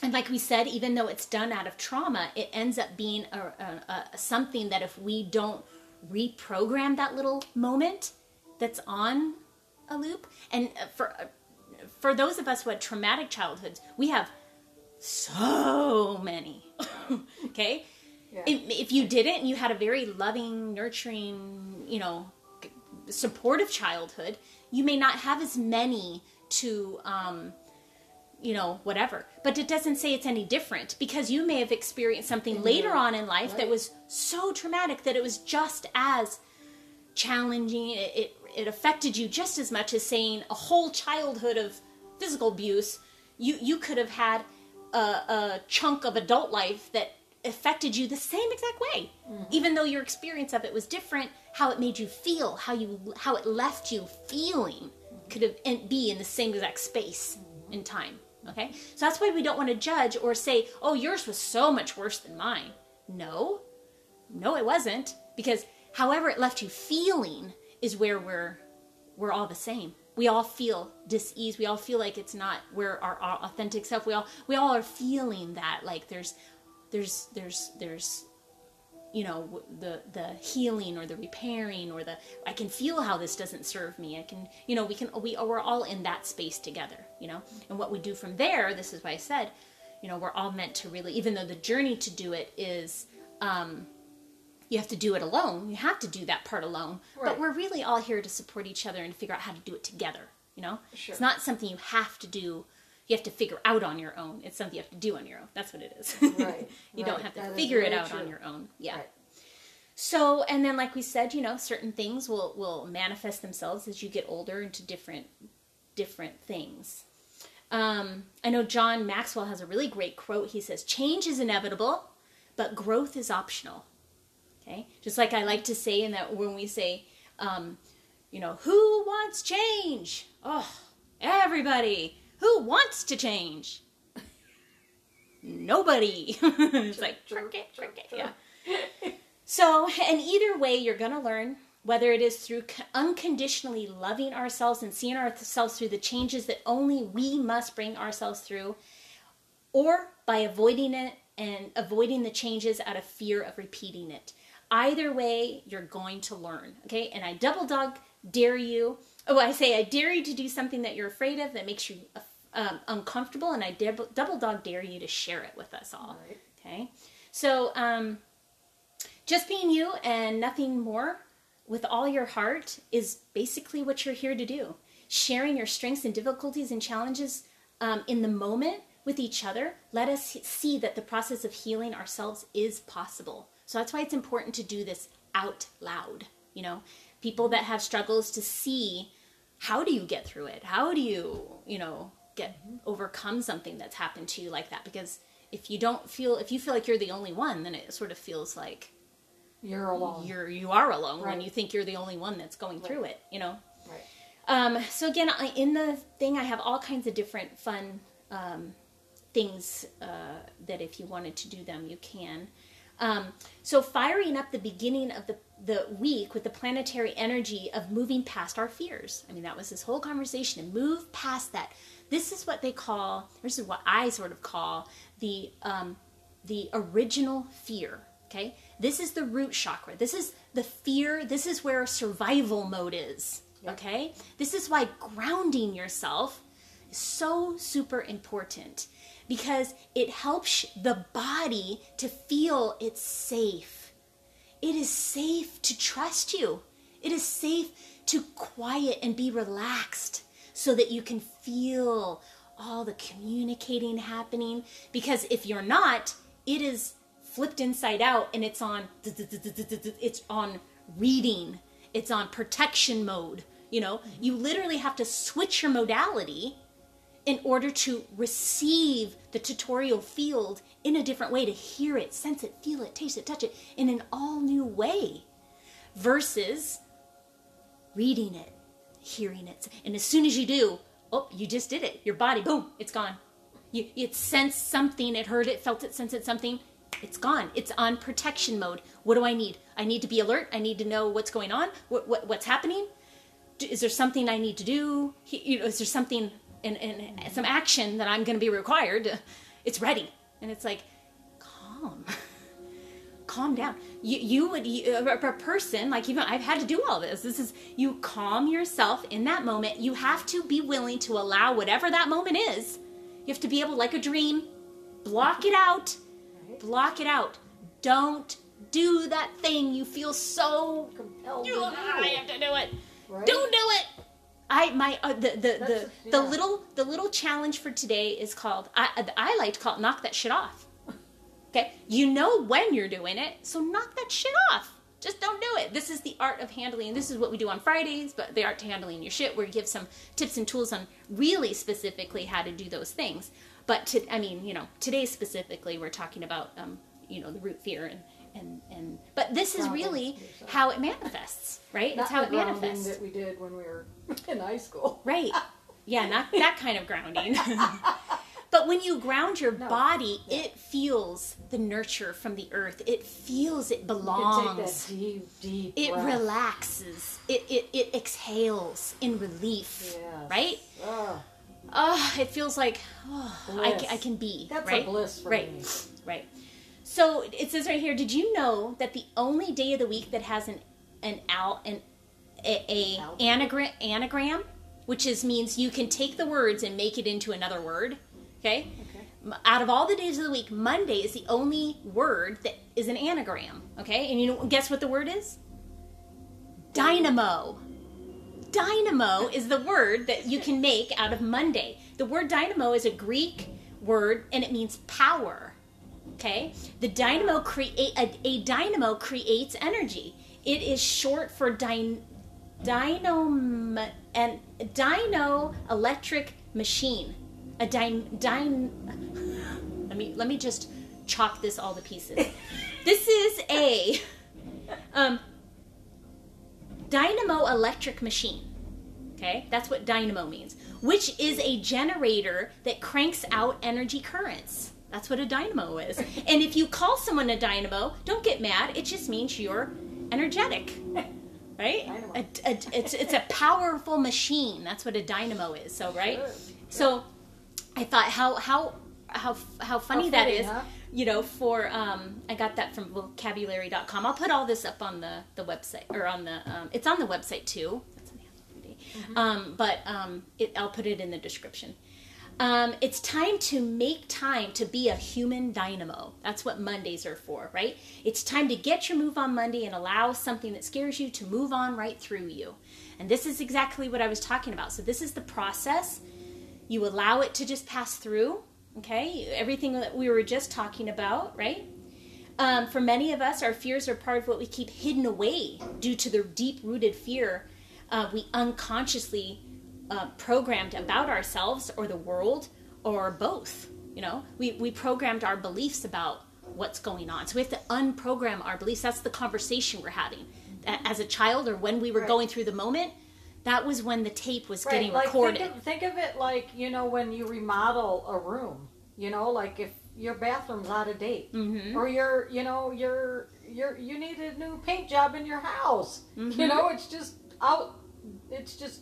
and like we said, even though it's done out of trauma, it ends up being a, a, a, something that if we don't reprogram that little moment that's on a loop, and for for those of us who had traumatic childhoods, we have so many. okay, yeah. if, if you didn't, you had a very loving, nurturing, you know, supportive childhood. You may not have as many to. Um, you know, whatever. But it doesn't say it's any different because you may have experienced something mm-hmm. later on in life right. that was so traumatic that it was just as challenging. It, it, it affected you just as much as saying a whole childhood of physical abuse. You you could have had a, a chunk of adult life that affected you the same exact way, mm-hmm. even though your experience of it was different. How it made you feel, how you how it left you feeling, could have be in the same exact space mm-hmm. in time. Okay? So that's why we don't want to judge or say, oh, yours was so much worse than mine. No. No, it wasn't. Because however it left you feeling is where we're we're all the same. We all feel dis-ease. We all feel like it's not we're our, our authentic self. We all we all are feeling that like there's there's there's there's you know the the healing or the repairing or the I can feel how this doesn't serve me. I can you know we can we we're all in that space together, you know. And what we do from there, this is why I said, you know, we're all meant to really even though the journey to do it is um you have to do it alone. You have to do that part alone. Right. But we're really all here to support each other and figure out how to do it together, you know? Sure. It's not something you have to do you have to figure out on your own. It's something you have to do on your own. That's what it is. Right. you right. don't have to that figure it out true. on your own. Yeah. Right. So, and then like we said, you know, certain things will will manifest themselves as you get older into different different things. Um, I know John Maxwell has a really great quote. He says, "Change is inevitable, but growth is optional." Okay, just like I like to say in that when we say, um, you know, who wants change? Oh, everybody who wants to change? Nobody. it's like, cricket, cricket, yeah. So, and either way, you're going to learn whether it is through unconditionally loving ourselves and seeing ourselves through the changes that only we must bring ourselves through, or by avoiding it and avoiding the changes out of fear of repeating it. Either way, you're going to learn, okay? And I double dog dare you. Oh, I say I dare you to do something that you're afraid of that makes you um, uncomfortable, and I double, double dog dare you to share it with us all. Right. Okay, so um, just being you and nothing more with all your heart is basically what you're here to do. Sharing your strengths and difficulties and challenges um, in the moment with each other, let us see that the process of healing ourselves is possible. So that's why it's important to do this out loud. You know, people that have struggles to see how do you get through it? How do you, you know, get overcome something that's happened to you like that because if you don't feel if you feel like you're the only one then it sort of feels like you're alone you're you are alone right. when you think you're the only one that's going right. through it you know right um, so again I, in the thing i have all kinds of different fun um, things uh, that if you wanted to do them you can um, so firing up the beginning of the, the week with the planetary energy of moving past our fears i mean that was this whole conversation and move past that this is what they call, this is what I sort of call the um, the original fear. Okay, this is the root chakra. This is the fear. This is where survival mode is. Okay, this is why grounding yourself is so super important because it helps the body to feel it's safe. It is safe to trust you. It is safe to quiet and be relaxed so that you can feel all the communicating happening. Because if you're not, it is flipped inside out and it's on it's on reading it's on protection mode you know you literally have to switch your modality in order to receive the tutorial field in a different way to hear it sense it feel it taste it touch it in an all new way versus reading it, hearing it. And as soon as you do, oh, you just did it. Your body, boom, it's gone. You, it sensed something, it heard it, felt it, sensed it, something. It's gone. It's on protection mode. What do I need? I need to be alert. I need to know what's going on, what, what what's happening. Is there something I need to do? You know, is there something in, in some action that I'm going to be required? It's ready, and it's like, calm. calm down. You, you would, you, a person, like even I've had to do all this. This is, you calm yourself in that moment. You have to be willing to allow whatever that moment is. You have to be able, like a dream, block it out. Block it out. Don't do that thing you feel so compelled to do. I have to do it. Right? Don't do it. I my uh, the the the, yeah. the little the little challenge for today is called I I like to call it knock that shit off. Okay, you know when you're doing it, so knock that shit off. Just don't do it. This is the art of handling. This is what we do on Fridays, but the art to handling your shit, where we give some tips and tools on really specifically how to do those things. But to, I mean, you know, today specifically, we're talking about, um, you know, the root fear and and and. But this is really how it manifests, right? Not it's how it manifests. That we did when we were in high school, right? Yeah, not that kind of grounding. But when you ground your no. body, yeah. it feels the nurture from the earth. It feels it belongs. deep, deep it breath. relaxes. It, it it exhales in relief. Yes. Right? Oh. oh. it feels like oh, I, I, can be. That's right? a bliss for right. me. Right. So it says right here. Did you know that the only day of the week that has an an out an a, a anagram anagram, which is means you can take the words and make it into another word, Okay? okay? Out of all the days of the week, Monday is the only word that is an anagram. Okay? And you know, guess what the word is? Dynamo. Dynamo is the word that you can make out of Monday. The word dynamo is a Greek word and it means power. Okay? The dynamo create a, a dynamo creates energy. It is short for dy, dynamo and dyno electric machine a dime dime let me let me just chalk this all to pieces this is a um, dynamo electric machine okay that's what dynamo means which is a generator that cranks out energy currents that's what a dynamo is and if you call someone a dynamo don't get mad it just means you're energetic right a, a, it's, it's a powerful machine that's what a dynamo is so right sure. so I thought how how how how funny, how that is. Huh? You know, for um, I got that from vocabulary.com. I'll put all this up on the the website or on the um, it's on the website too. Mm-hmm. Um, but um, it, I'll put it in the description. Um, it's time to make time to be a human dynamo. That's what Mondays are for, right? It's time to get your move on Monday and allow something that scares you to move on right through you. And this is exactly what I was talking about. So, this is the process you allow it to just pass through, okay? Everything that we were just talking about, right? Um, for many of us, our fears are part of what we keep hidden away due to the deep rooted fear uh, we unconsciously uh, programmed about ourselves or the world or both. You know, we, we programmed our beliefs about what's going on. So we have to unprogram our beliefs. That's the conversation we're having. As a child or when we were right. going through the moment, that was when the tape was right, getting like recorded. Think of, think of it like you know when you remodel a room. You know, like if your bathroom's out of date, mm-hmm. or you're, you know, you're, you're, you need a new paint job in your house. Mm-hmm. You know, it's just out, it's just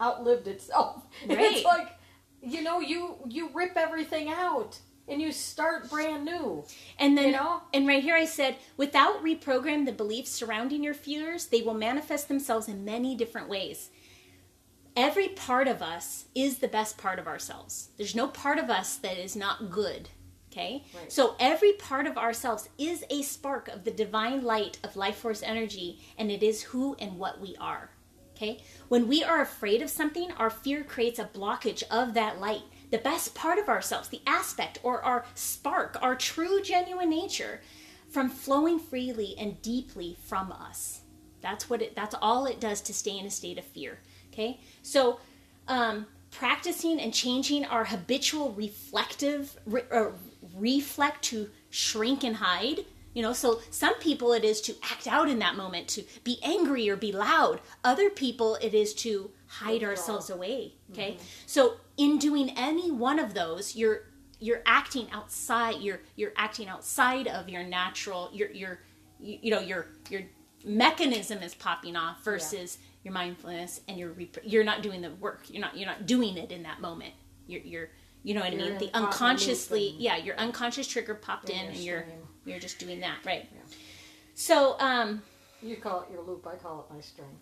outlived itself. Right. It's like, you know, you you rip everything out and you start brand new. And then, you know? and right here I said, without reprogram the beliefs surrounding your fears, they will manifest themselves in many different ways. Every part of us is the best part of ourselves. There's no part of us that is not good. Okay? Right. So every part of ourselves is a spark of the divine light of life force energy, and it is who and what we are. Okay? When we are afraid of something, our fear creates a blockage of that light the best part of ourselves, the aspect or our spark, our true, genuine nature, from flowing freely and deeply from us. That's what it. That's all it does to stay in a state of fear. Okay, so um, practicing and changing our habitual reflective re, uh, reflect to shrink and hide You know, so some people it is to act out in that moment, to be angry or be loud. Other people it is to hide ourselves away. Okay. Mm-hmm. So in doing any one of those, you're you're acting outside you're you're acting outside of your natural your your you, you know your your mechanism is popping off versus yeah. your mindfulness and you're you're not doing the work you're not you're not doing it in that moment you're you're you know what you're I mean? The unconsciously, yeah, your unconscious trigger popped in, and you're you're just doing that, right? Yeah. So, um, you call it your loop. I call it my string,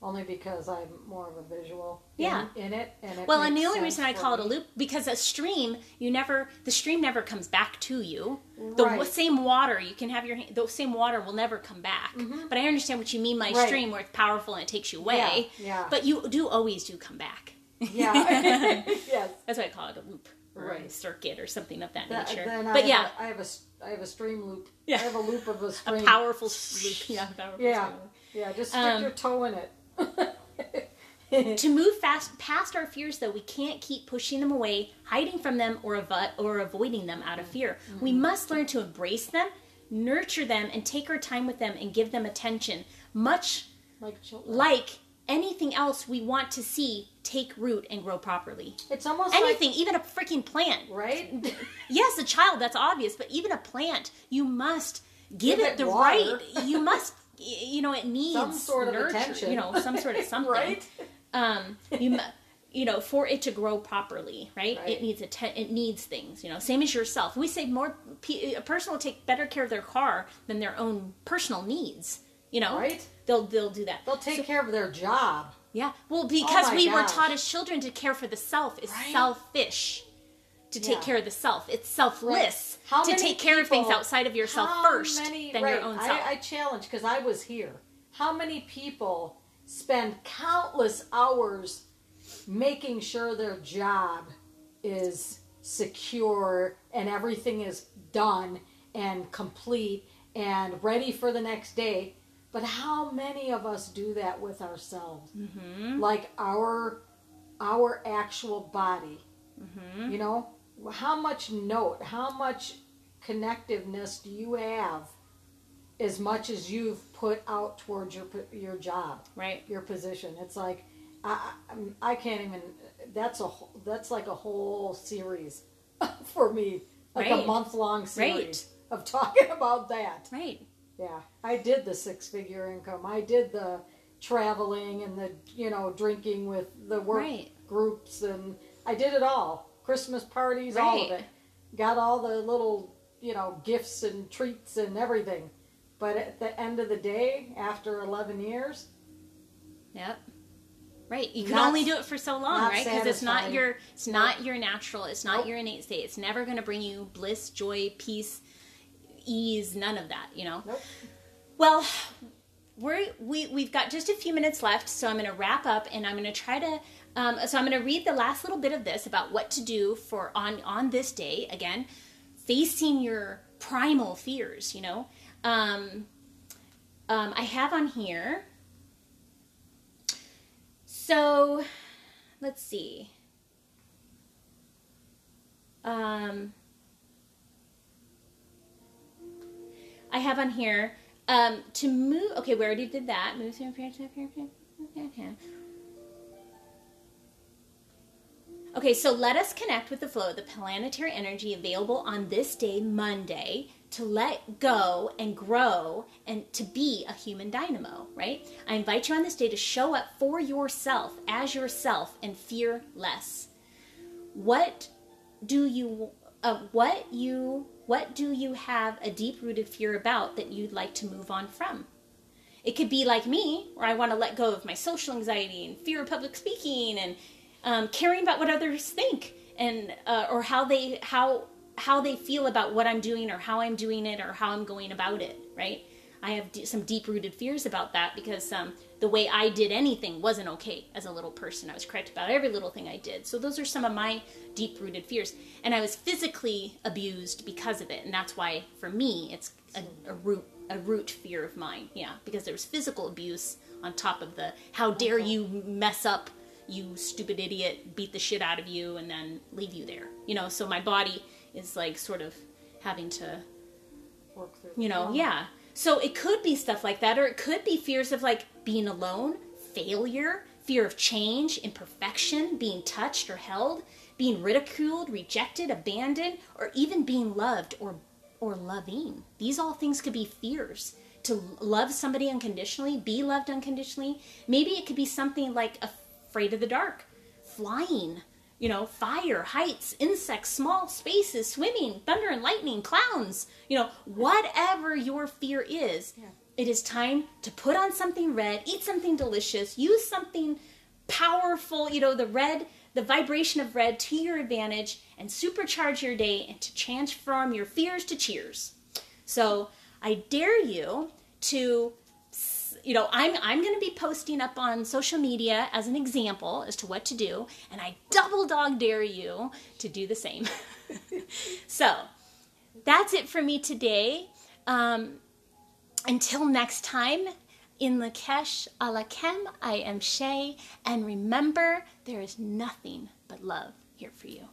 only because I'm more of a visual. Yeah. In, in it, and it well, and the only reason I call me. it a loop because a stream, you never the stream never comes back to you. Right. The same water you can have your the same water will never come back. Mm-hmm. But I understand what you mean by right. stream, where it's powerful and it takes you away. Yeah. yeah. But you do always do come back. Yeah. yes. That's why I call it a loop or right. circuit or something of that, that nature. But I yeah, a, I have a I have a stream loop. Yeah. I have a loop of a stream. a powerful loop. Yeah, powerful yeah. Yeah, just stick um, your toe in it. to move fast past our fears, though, we can't keep pushing them away, hiding from them, or avo- or avoiding them out of fear. Mm-hmm. We must learn to embrace them, nurture them, and take our time with them and give them attention. Much like, like anything else we want to see take root and grow properly. It's almost anything, like, even a freaking plant. Right? yes, a child, that's obvious, but even a plant, you must give, give it, it, the water. right. You must, you know, it needs some sort nurture, of attention. You know, some sort of something. right? Um, you, you know, for it to grow properly, right? right. It needs a it needs things. You know, same as yourself. We say more. A person will take better care of their car than their own personal needs. You know, right? They'll they'll do that. They'll take so, care of their job. Yeah. Well, oh because oh we gosh. were taught as children to care for the self is right? selfish. To take care of the self, it's selfless right. to take care people, of things outside of yourself first many, than right. your own self. I, I challenge because I was here. How many people spend countless hours making sure their job is secure and everything is done and complete and ready for the next day but how many of us do that with ourselves? Mm-hmm. Like our our actual body. Mm-hmm. You know, how much note, how much connectiveness do you have as much as you've put out towards your your job, right? Your position. It's like I I, can't even. That's a that's like a whole series for me, like right. a month long series right. of talking about that. Right. Yeah, I did the six figure income. I did the traveling and the you know drinking with the work right. groups and I did it all. Christmas parties, right. all of it. Got all the little you know gifts and treats and everything. But at the end of the day, after eleven years, yep. Right, you can not, only do it for so long, right? Because it's not your it's not your natural, it's not nope. your innate state. It's never going to bring you bliss, joy, peace, ease, none of that, you know? Nope. Well, we're, we, we've got just a few minutes left, so I'm going to wrap up and I'm going to try to. Um, so I'm going to read the last little bit of this about what to do for on on this day. Again, facing your primal fears. You know, um, um, I have on here. So, let's see. Um, I have on here um, to move. Okay, we already did that. Move here, here, here, here, here. Okay, so let us connect with the flow of the planetary energy available on this day, Monday, to let go and grow and to be a human dynamo, right? I invite you on this day to show up for yourself as yourself and fear less. What do you, uh, what you what do you have a deep rooted fear about that you'd like to move on from? It could be like me, where I want to let go of my social anxiety and fear of public speaking and um, caring about what others think and uh, or how they how how they feel about what I'm doing or how I'm doing it or how I'm going about it. Right? I have d- some deep rooted fears about that because um, the way I did anything wasn't okay as a little person. I was correct about every little thing I did. So those are some of my deep rooted fears. And I was physically abused because of it. And that's why, for me, it's a, a root a root fear of mine. Yeah, because there was physical abuse on top of the how dare you mess up, you stupid idiot, beat the shit out of you, and then leave you there. You know, so my body is like sort of having to work through. You know, yeah. So it could be stuff like that, or it could be fears of like being alone, failure, fear of change, imperfection, being touched or held, being ridiculed, rejected, abandoned, or even being loved or or loving. These all things could be fears. To love somebody unconditionally, be loved unconditionally. Maybe it could be something like afraid of the dark, flying, you know, fire, heights, insects, small spaces, swimming, thunder and lightning, clowns, you know, whatever your fear is. Yeah. It is time to put on something red, eat something delicious, use something powerful, you know, the red the vibration of red to your advantage and supercharge your day and to transform your fears to cheers. So I dare you to you know i'm i'm going to be posting up on social media as an example as to what to do and i double dog dare you to do the same so that's it for me today um, until next time in Lakesh Alakem, I am Shay, and remember, there is nothing but love here for you.